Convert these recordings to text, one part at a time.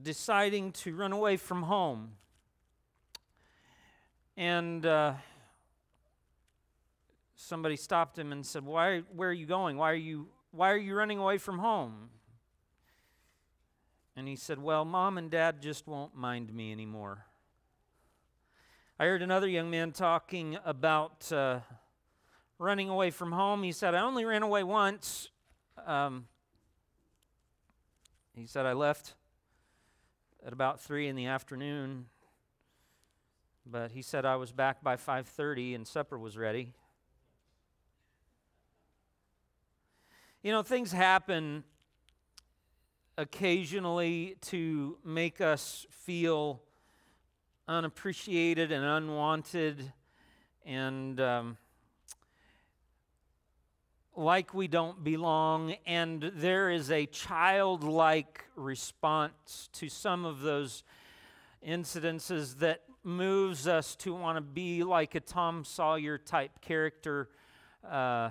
deciding to run away from home. And uh, somebody stopped him and said, Why, Where are you going? Why are you, why are you running away from home? And he said, Well, mom and dad just won't mind me anymore. I heard another young man talking about uh, running away from home. He said, I only ran away once. Um, he said, I left at about 3 in the afternoon. But he said I was back by 5:30 and supper was ready. You know, things happen occasionally to make us feel unappreciated and unwanted and um, like we don't belong. And there is a childlike response to some of those incidences that moves us to want to be like a Tom Sawyer type character uh,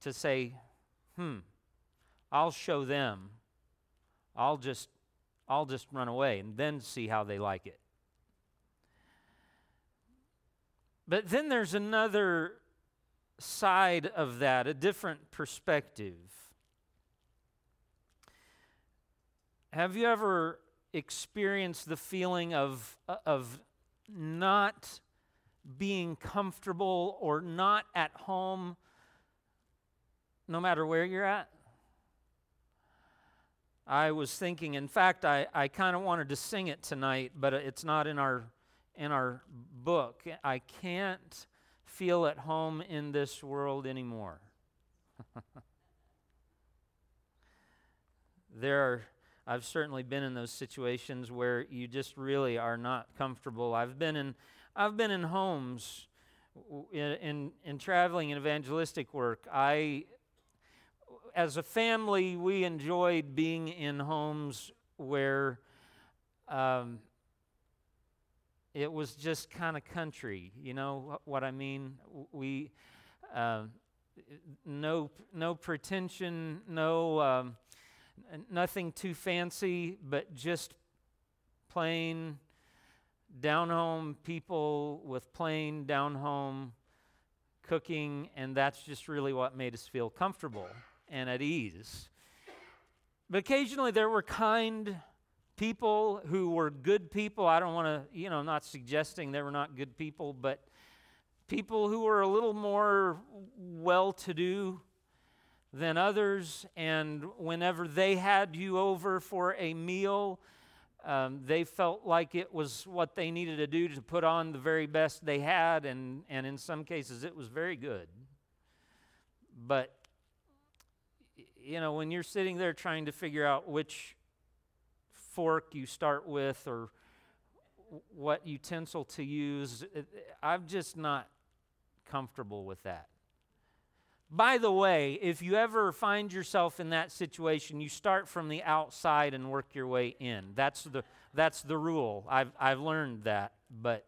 to say, hmm, I'll show them. I'll just, I'll just run away and then see how they like it. But then there's another side of that, a different perspective. Have you ever experienced the feeling of, of not being comfortable or not at home no matter where you're at? I was thinking, in fact, I, I kind of wanted to sing it tonight, but it's not in our in our book. I can't feel at home in this world anymore. there are I've certainly been in those situations where you just really are not comfortable. I've been in I've been in homes in in, in traveling and evangelistic work. I as a family we enjoyed being in homes where um, it was just kind of country. You know what I mean? We uh, no no pretension, no. Um, nothing too fancy, but just plain down home people with plain down home cooking, and that's just really what made us feel comfortable and at ease. But occasionally there were kind people who were good people. I don't want to, you know, I'm not suggesting they were not good people, but people who were a little more well to do than others, and whenever they had you over for a meal, um, they felt like it was what they needed to do to put on the very best they had, and, and in some cases it was very good. But, you know, when you're sitting there trying to figure out which fork you start with or what utensil to use, I'm just not comfortable with that. By the way, if you ever find yourself in that situation, you start from the outside and work your way in. That's the, that's the rule. I've, I've learned that, but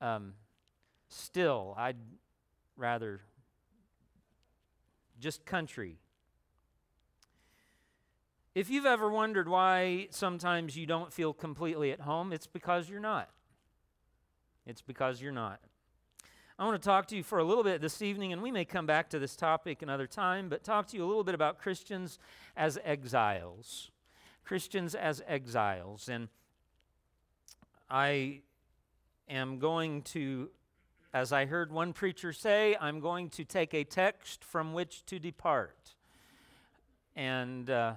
um, still, I'd rather just country. If you've ever wondered why sometimes you don't feel completely at home, it's because you're not. It's because you're not. I want to talk to you for a little bit this evening, and we may come back to this topic another time, but talk to you a little bit about Christians as exiles. Christians as exiles. And I am going to, as I heard one preacher say, I'm going to take a text from which to depart. And uh,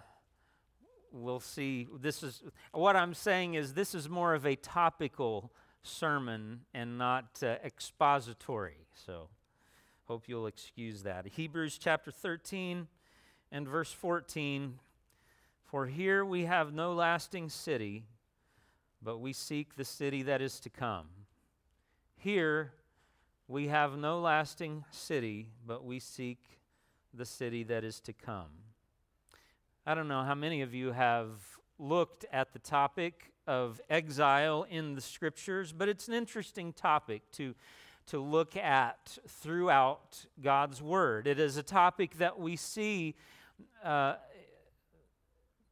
we'll see. This is what I'm saying is this is more of a topical sermon and not uh, expository. So, hope you'll excuse that. Hebrews chapter 13 and verse 14 For here we have no lasting city, but we seek the city that is to come. Here we have no lasting city, but we seek the city that is to come. I don't know how many of you have looked at the topic of exile in the scriptures, but it's an interesting topic to, to look at throughout God's Word. It is a topic that we see uh,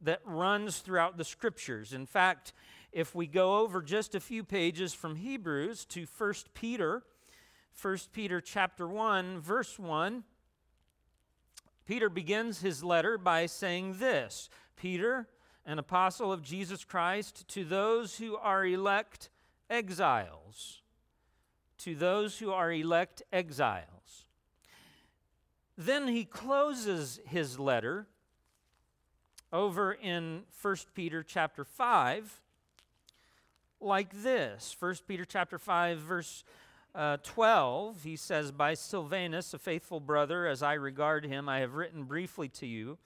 that runs throughout the scriptures. In fact, if we go over just a few pages from Hebrews to 1 Peter, 1 Peter chapter 1, verse 1, Peter begins his letter by saying this Peter, an apostle of Jesus Christ, to those who are elect exiles. To those who are elect exiles. Then he closes his letter over in 1 Peter chapter 5 like this 1 Peter chapter 5 verse uh, 12, he says, By Silvanus, a faithful brother, as I regard him, I have written briefly to you,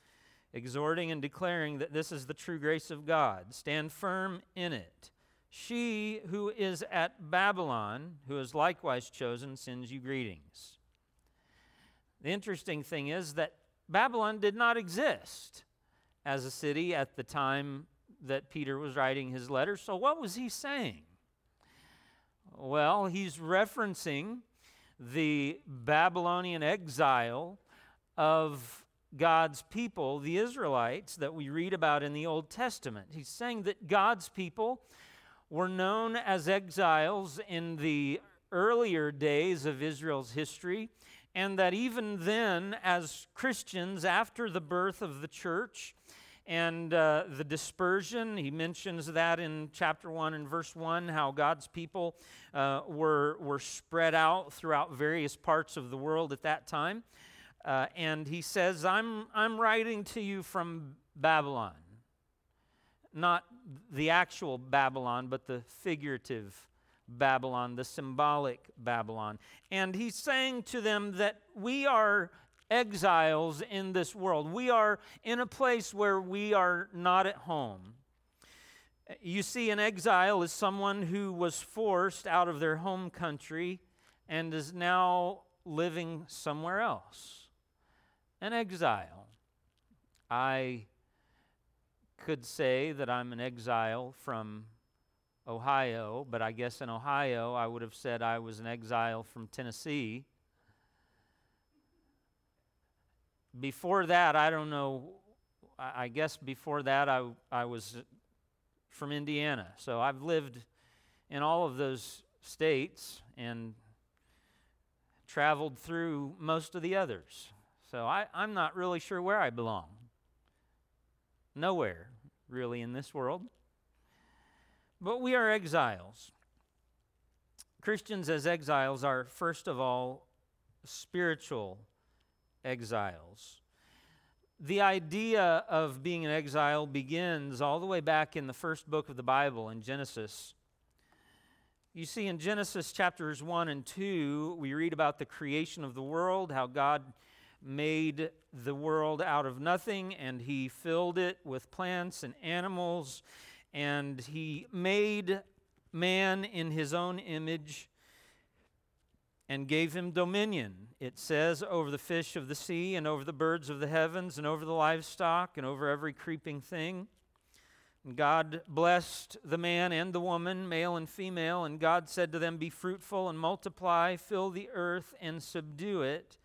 exhorting and declaring that this is the true grace of God. Stand firm in it. She who is at Babylon, who is likewise chosen, sends you greetings. The interesting thing is that Babylon did not exist as a city at the time that Peter was writing his letter. So, what was he saying? Well, he's referencing the Babylonian exile of God's people, the Israelites, that we read about in the Old Testament. He's saying that God's people were known as exiles in the earlier days of Israel's history, and that even then, as Christians, after the birth of the church, and uh, the dispersion. He mentions that in chapter 1 and verse 1, how God's people uh, were, were spread out throughout various parts of the world at that time. Uh, and he says, I'm, I'm writing to you from Babylon. Not the actual Babylon, but the figurative Babylon, the symbolic Babylon. And he's saying to them that we are exiles in this world. We are in a place where we are not at home. You see, an exile is someone who was forced out of their home country and is now living somewhere else. An exile. I could say that I'm an exile from Ohio, but I guess in Ohio I would have said I was an exile from Tennessee. Before that, I don't know, I guess before that I, I was from Indiana. So I've lived in all of those states and traveled through most of the others. So I, I'm not really sure where I belong. Nowhere, really, in this world. But we are exiles. Christians, as exiles, are first of all spiritual exiles. The idea of being an exile begins all the way back in the first book of the Bible, in Genesis. You see, in Genesis chapters 1 and 2, we read about the creation of the world, how God made the world out of nothing and he filled it with plants and animals, and he made man in his own image and gave him dominion. It says, over the fish of the sea, and over the birds of the heavens, and over the livestock, and over every creeping thing. And God blessed the man and the woman, male and female, and God said to them, Be fruitful and multiply, fill the earth and subdue it,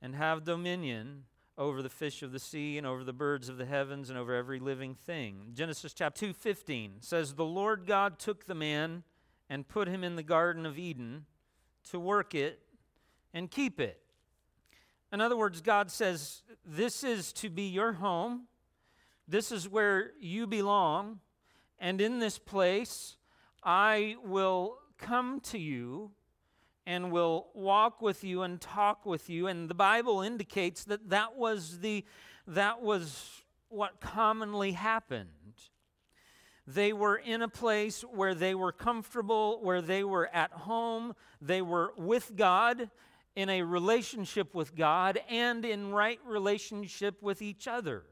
and have dominion over the fish of the sea and over the birds of the heavens and over every living thing. Genesis chapter 2:15 says the Lord God took the man and put him in the garden of Eden to work it and keep it. In other words, God says, This is to be your home. This is where you belong. And in this place, I will come to you and will walk with you and talk with you. And the Bible indicates that that was, the, that was what commonly happened. They were in a place where they were comfortable, where they were at home, they were with God, in a relationship with God, and in right relationship with each other.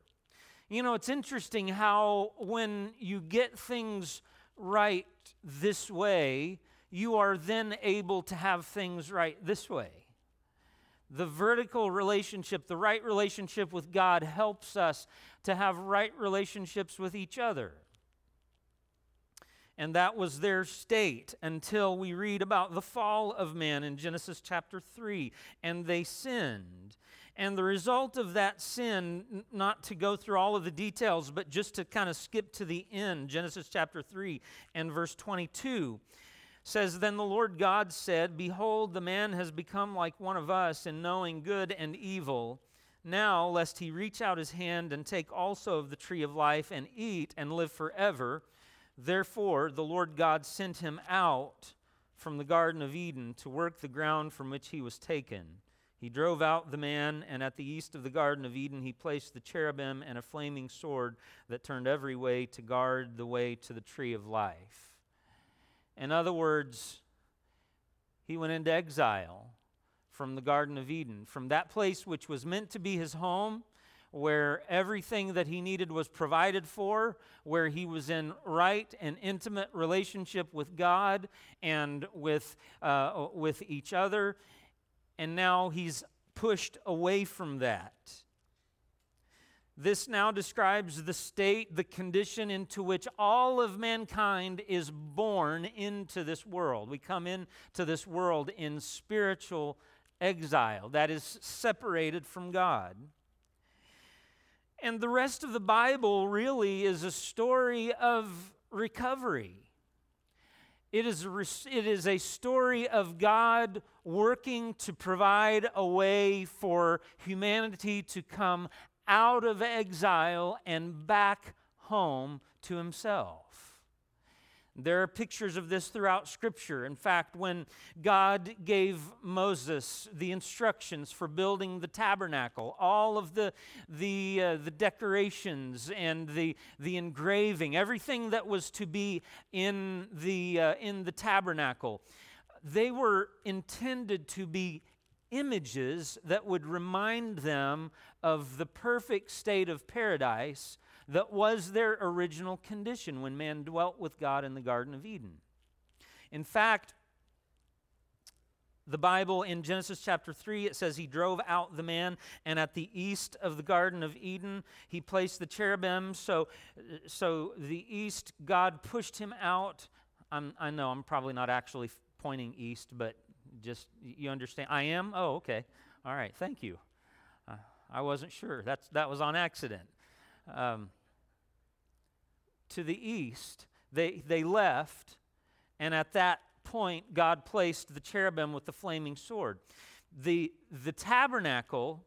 You know, it's interesting how when you get things right this way, you are then able to have things right this way. The vertical relationship, the right relationship with God, helps us to have right relationships with each other. And that was their state until we read about the fall of man in Genesis chapter 3. And they sinned. And the result of that sin, not to go through all of the details, but just to kind of skip to the end, Genesis chapter 3 and verse 22 says, Then the Lord God said, Behold, the man has become like one of us in knowing good and evil. Now, lest he reach out his hand and take also of the tree of life and eat and live forever. Therefore, the Lord God sent him out from the Garden of Eden to work the ground from which he was taken. He drove out the man, and at the east of the Garden of Eden he placed the cherubim and a flaming sword that turned every way to guard the way to the tree of life. In other words, he went into exile from the Garden of Eden, from that place which was meant to be his home where everything that he needed was provided for, where he was in right and intimate relationship with God and with, uh, with each other. And now he's pushed away from that. This now describes the state, the condition into which all of mankind is born into this world. We come into this world in spiritual exile, that is, separated from God. And the rest of the Bible really is a story of recovery. It is, a, it is a story of God working to provide a way for humanity to come out of exile and back home to Himself. There are pictures of this throughout Scripture. In fact, when God gave Moses the instructions for building the tabernacle, all of the, the, uh, the decorations and the, the engraving, everything that was to be in the, uh, in the tabernacle, they were intended to be images that would remind them of the perfect state of paradise that was their original condition when man dwelt with God in the Garden of Eden. In fact, the Bible in Genesis chapter 3, it says he drove out the man, and at the east of the Garden of Eden, he placed the cherubim. So, so the east, God pushed him out. I'm, I know I'm probably not actually pointing east, but just you understand. I am? Oh, okay. All right. Thank you. Uh, I wasn't sure. That's, that was on accident. Um, to the east, they, they left, and at that point, God placed the cherubim with the flaming sword. The, the tabernacle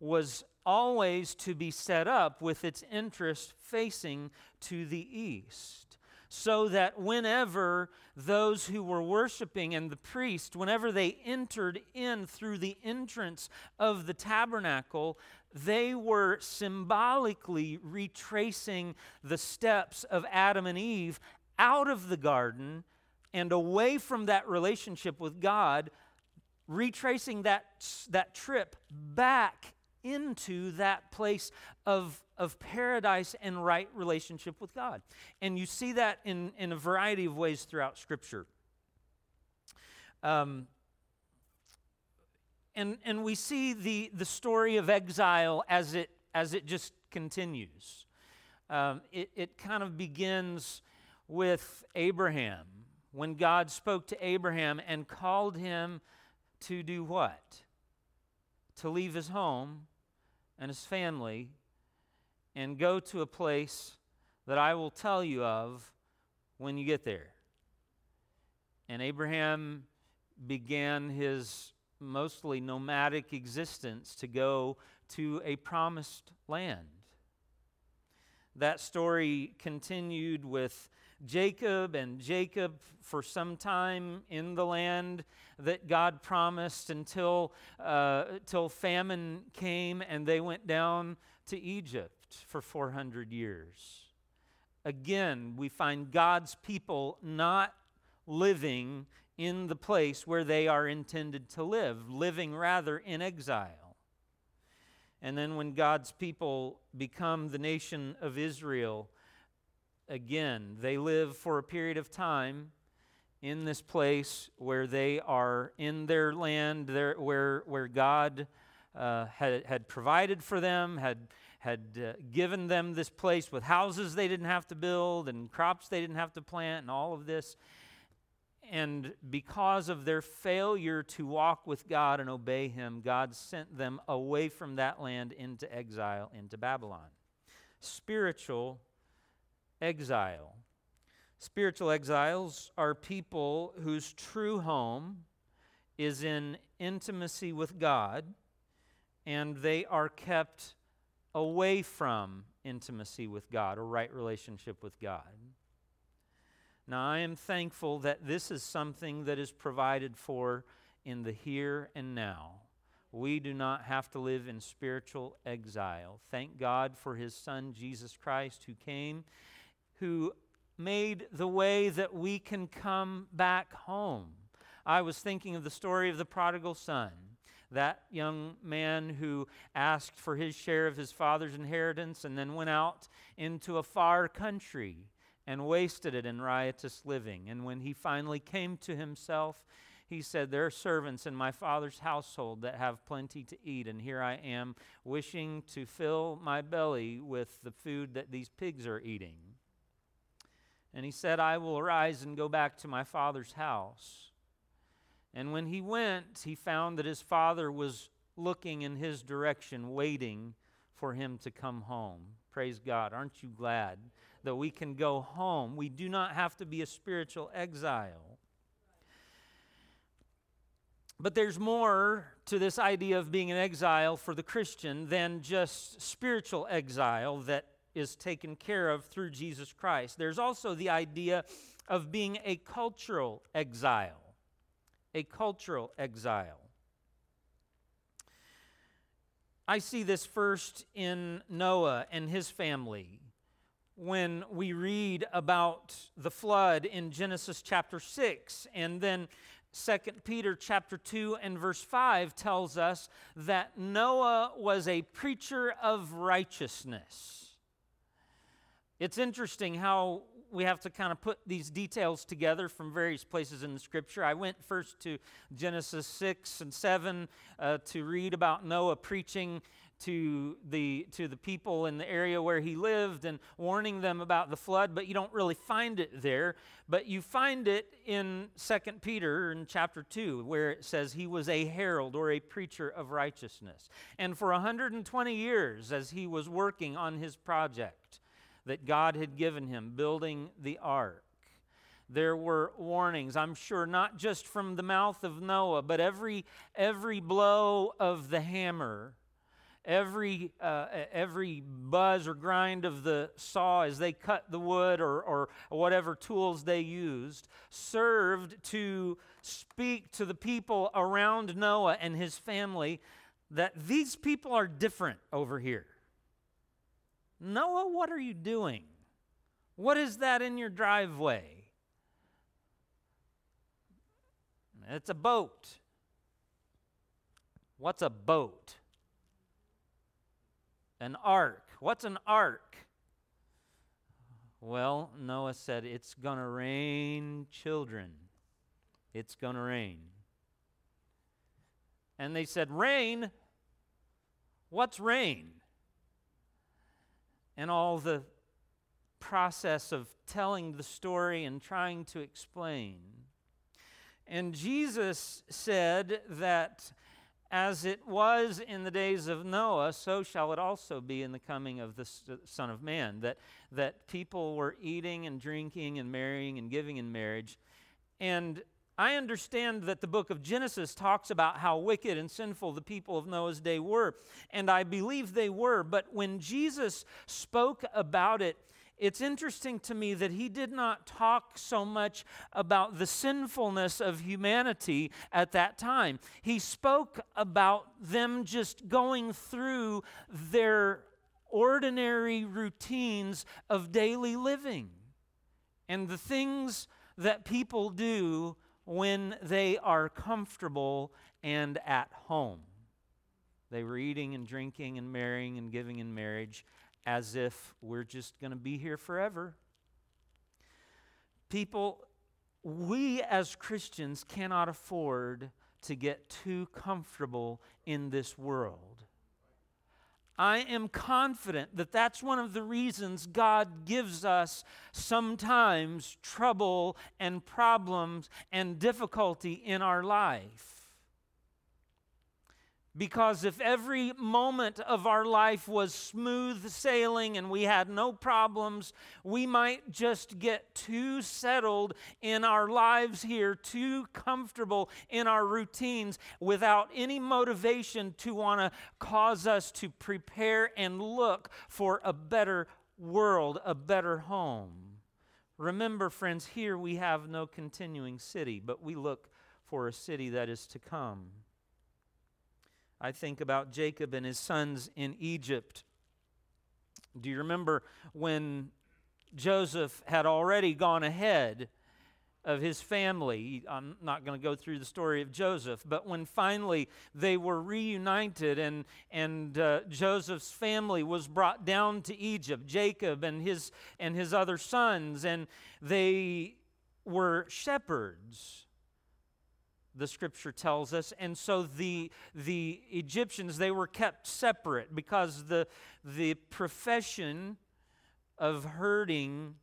was always to be set up with its interest facing to the east so that whenever those who were worshiping and the priest, whenever they entered in through the entrance of the tabernacle, they were symbolically retracing the steps of Adam and Eve out of the garden and away from that relationship with God, retracing that, that trip back into that place of, of paradise and right relationship with God. And you see that in, in a variety of ways throughout Scripture. Um, and, and we see the, the story of exile as it, as it just continues. Um, it, it kind of begins with Abraham, when God spoke to Abraham and called him to do what? To leave his home and his family and go to a place that I will tell you of when you get there. And Abraham began his mostly nomadic existence to go to a promised land. That story continued with Jacob and Jacob for some time in the land that God promised until, uh, until famine came and they went down to Egypt for 400 years. Again, we find God's people not living in the place where they are intended to live, living rather in exile. And then when God's people become the nation of Israel, again, they live for a period of time in this place where they are in their land, where, where God uh, had, had provided for them, had, had uh, given them this place with houses they didn't have to build and crops they didn't have to plant and all of this. And because of their failure to walk with God and obey Him, God sent them away from that land into exile, into Babylon. Spiritual exile. Spiritual exiles are people whose true home is in intimacy with God, and they are kept away from intimacy with God or right relationship with God. Now, I am thankful that this is something that is provided for in the here and now. We do not have to live in spiritual exile. Thank God for his son, Jesus Christ, who came, who made the way that we can come back home. I was thinking of the story of the prodigal son that young man who asked for his share of his father's inheritance and then went out into a far country and wasted it in riotous living. And when he finally came to himself, he said, There are servants in my father's household that have plenty to eat, and here I am wishing to fill my belly with the food that these pigs are eating. And he said, I will arise and go back to my father's house. And when he went, he found that his father was looking in his direction, waiting for him to come home. Praise God. Aren't you glad that we can go home. We do not have to be a spiritual exile. But there's more to this idea of being an exile for the Christian than just spiritual exile that is taken care of through Jesus Christ. There's also the idea of being a cultural exile. A cultural exile. I see this first in Noah and his family when we read about the flood in Genesis chapter 6 and then 2 Peter chapter 2 and verse 5 tells us that Noah was a preacher of righteousness. It's interesting how we have to kind of put these details together from various places in the scripture. I went first to Genesis 6 and 7 uh, to read about Noah preaching to the to the people in the area where he lived and warning them about the flood but you don't really find it there but you find it in Second peter in chapter 2 where it says he was a herald or a preacher of righteousness and for 120 years as he was working on his project that god had given him building the ark there were warnings i'm sure not just from the mouth of noah but every every blow of the hammer every, uh, every buzz or grind of the saw as they cut the wood or, or whatever tools they used served to speak to the people around Noah and his family that these people are different over here. Noah, what are you doing? What is that in your driveway? It's a boat. What's a boat? An ark. What's an ark? Well, Noah said, It's going to rain children. It's going to rain. And they said, Rain? What's rain? And all the process of telling the story and trying to explain. And Jesus said that as it was in the days of Noah, so shall it also be in the coming of the Son of Man. That, that people were eating and drinking and marrying and giving in marriage. And I understand that the book of Genesis talks about how wicked and sinful the people of Noah's day were. And I believe they were. But when Jesus spoke about it, it's interesting to me that he did not talk so much about the sinfulness of humanity at that time. He spoke about them just going through their ordinary routines of daily living and the things that people do when they are comfortable and at home. They were eating and drinking and marrying and giving in marriage as if we're just going to be here forever. People, we as Christians cannot afford to get too comfortable in this world. I am confident that that's one of the reasons God gives us sometimes trouble and problems and difficulty in our life. Because if every moment of our life was smooth sailing and we had no problems, we might just get too settled in our lives here, too comfortable in our routines, without any motivation to want to cause us to prepare and look for a better world, a better home. Remember, friends, here we have no continuing city, but we look for a city that is to come. I think about Jacob and his sons in Egypt. Do you remember when Joseph had already gone ahead of his family? I'm not going to go through the story of Joseph, but when finally they were reunited and, and uh, Joseph's family was brought down to Egypt, Jacob and his, and his other sons, and they were shepherds the scripture tells us. And so the the egyptians they were kept separate because the the profession of herding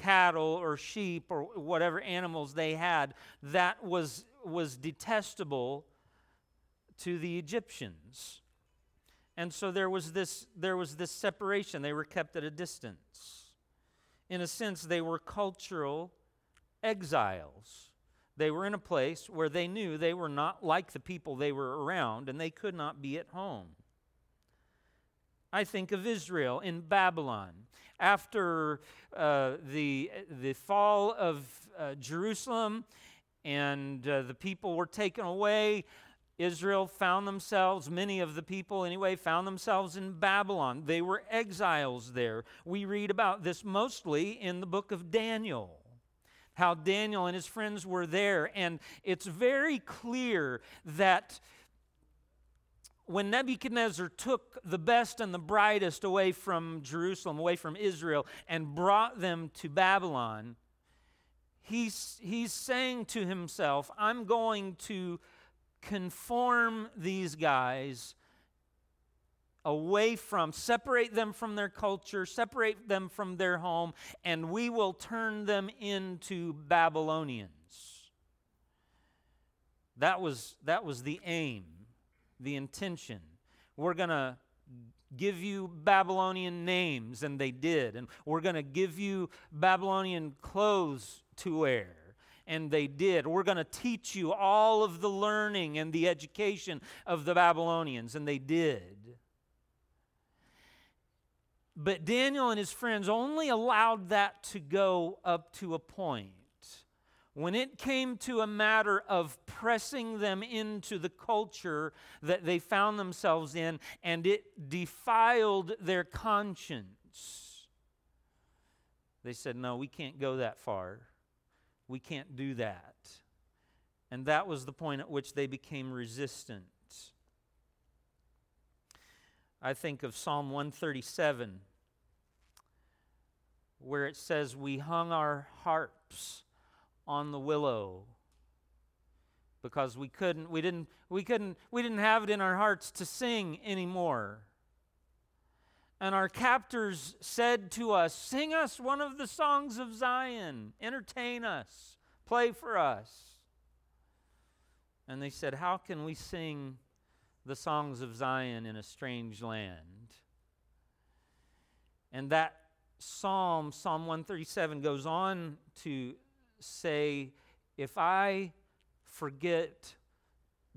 cattle or sheep or whatever animals they had that was was detestable to the egyptians. And so there was this there was this separation. They were kept at a distance. In a sense they were cultural exiles they were in a place where they knew they were not like the people they were around and they could not be at home. I think of Israel in Babylon. After uh, the, the fall of uh, Jerusalem and uh, the people were taken away, Israel found themselves, many of the people anyway, found themselves in Babylon. They were exiles there. We read about this mostly in the book of Daniel how Daniel and his friends were there. And it's very clear that when Nebuchadnezzar took the best and the brightest away from Jerusalem, away from Israel, and brought them to Babylon, he's, he's saying to himself, I'm going to conform these guys away from, separate them from their culture, separate them from their home, and we will turn them into Babylonians. That was, that was the aim, the intention. We're going to give you Babylonian names, and they did. And we're going to give you Babylonian clothes to wear. And they did. We're going to teach you all of the learning and the education of the Babylonians, and they did. But Daniel and his friends only allowed that to go up to a point. When it came to a matter of pressing them into the culture that they found themselves in, and it defiled their conscience, they said, No, we can't go that far. We can't do that. And that was the point at which they became resistant. I think of Psalm 137, where it says, We hung our harps on the willow because we couldn't we didn't we couldn't we didn't have it in our hearts to sing anymore. And our captors said to us sing us one of the songs of zion. Entertain us. Play for us. And they said how can we sing the songs of Zion in a strange land. And that psalm, Psalm 137, goes on to say, If I forget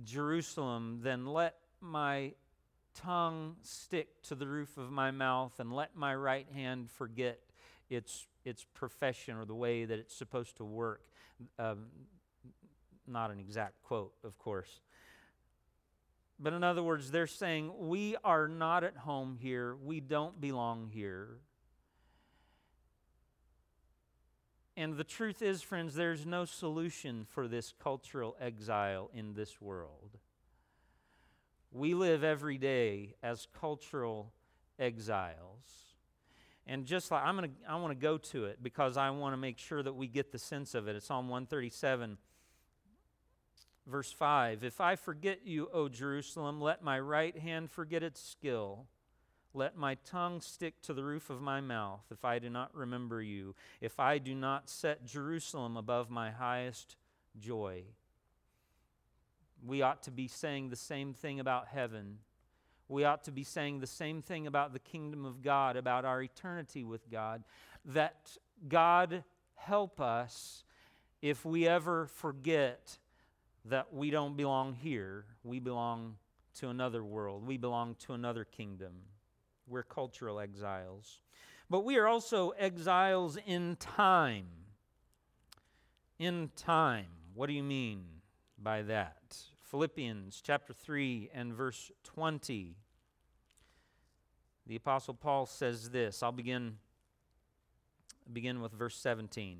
Jerusalem, then let my tongue stick to the roof of my mouth and let my right hand forget its, its profession or the way that it's supposed to work. Um, not an exact quote, of course. But in other words, they're saying, We are not at home here. We don't belong here. And the truth is, friends, there's no solution for this cultural exile in this world. We live every day as cultural exiles. And just like I'm to I want to go to it because I want to make sure that we get the sense of it. It's Psalm 137 Verse 5 If I forget you, O Jerusalem, let my right hand forget its skill. let my tongue stick to the roof of my mouth if I do not remember you, if I do not set Jerusalem above my highest joy. We ought to be saying the same thing about heaven. We ought to be saying the same thing about the kingdom of God, about our eternity with God. That God help us if we ever forget that we don't belong here, we belong to another world, we belong to another kingdom. We're cultural exiles. But we are also exiles in time. In time. What do you mean by that? Philippians chapter 3 and verse 20. The apostle Paul says this. I'll begin begin with verse 17.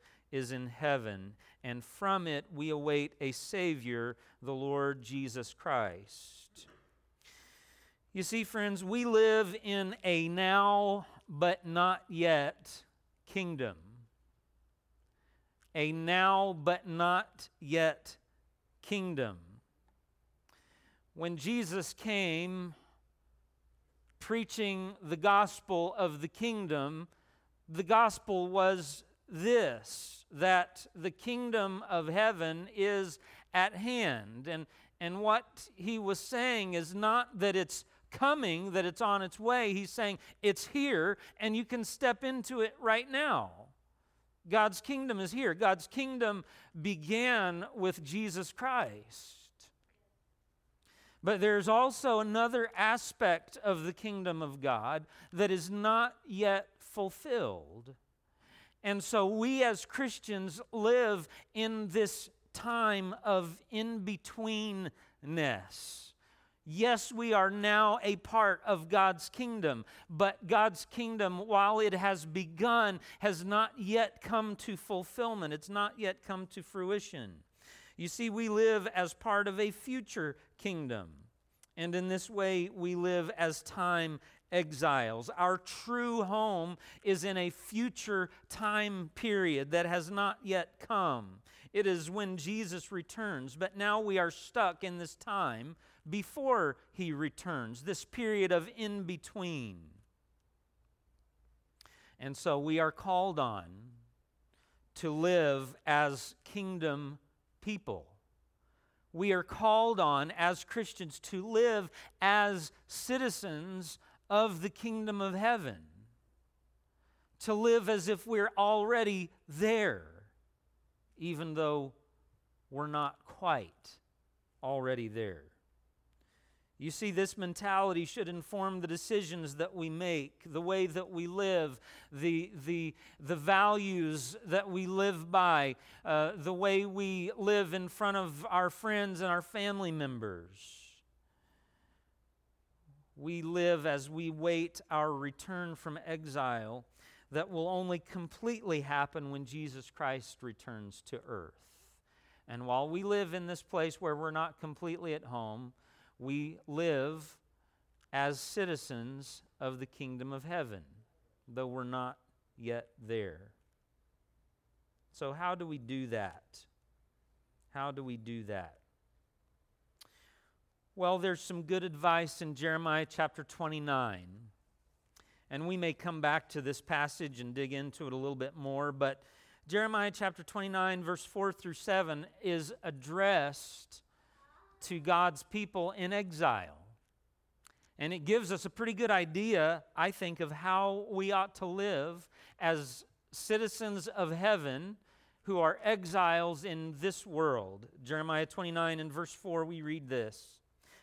is in heaven, and from it we await a Savior, the Lord Jesus Christ. You see, friends, we live in a now but not yet kingdom. A now but not yet kingdom. When Jesus came preaching the gospel of the kingdom, the gospel was this that the kingdom of heaven is at hand. And, and what he was saying is not that it's coming, that it's on its way. He's saying it's here and you can step into it right now. God's kingdom is here. God's kingdom began with Jesus Christ. But there's also another aspect of the kingdom of God that is not yet fulfilled. And so we as Christians live in this time of in betweenness. Yes, we are now a part of God's kingdom, but God's kingdom, while it has begun, has not yet come to fulfillment. It's not yet come to fruition. You see, we live as part of a future kingdom. And in this way, we live as time exiles. Our true home is in a future time period that has not yet come. It is when Jesus returns, but now we are stuck in this time before he returns, this period of in between. And so we are called on to live as kingdom people. We are called on as Christians to live as citizens of the kingdom of heaven, to live as if we're already there, even though we're not quite already there. You see, this mentality should inform the decisions that we make, the way that we live, the, the, the values that we live by, uh, the way we live in front of our friends and our family members we live as we wait our return from exile that will only completely happen when Jesus Christ returns to earth. And while we live in this place where we're not completely at home, we live as citizens of the kingdom of heaven, though we're not yet there. So, how do we do that? How do we do that? Well, there's some good advice in Jeremiah chapter 29. And we may come back to this passage and dig into it a little bit more, but Jeremiah chapter 29, verse 4 through 7, is addressed to God's people in exile. And it gives us a pretty good idea, I think, of how we ought to live as citizens of heaven who are exiles in this world. Jeremiah 29 and verse 4, we read this.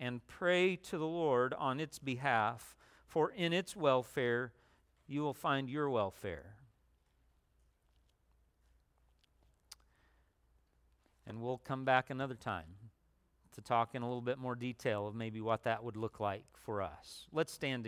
and pray to the Lord on its behalf, for in its welfare you will find your welfare. And we'll come back another time to talk in a little bit more detail of maybe what that would look like for us. Let's stand together.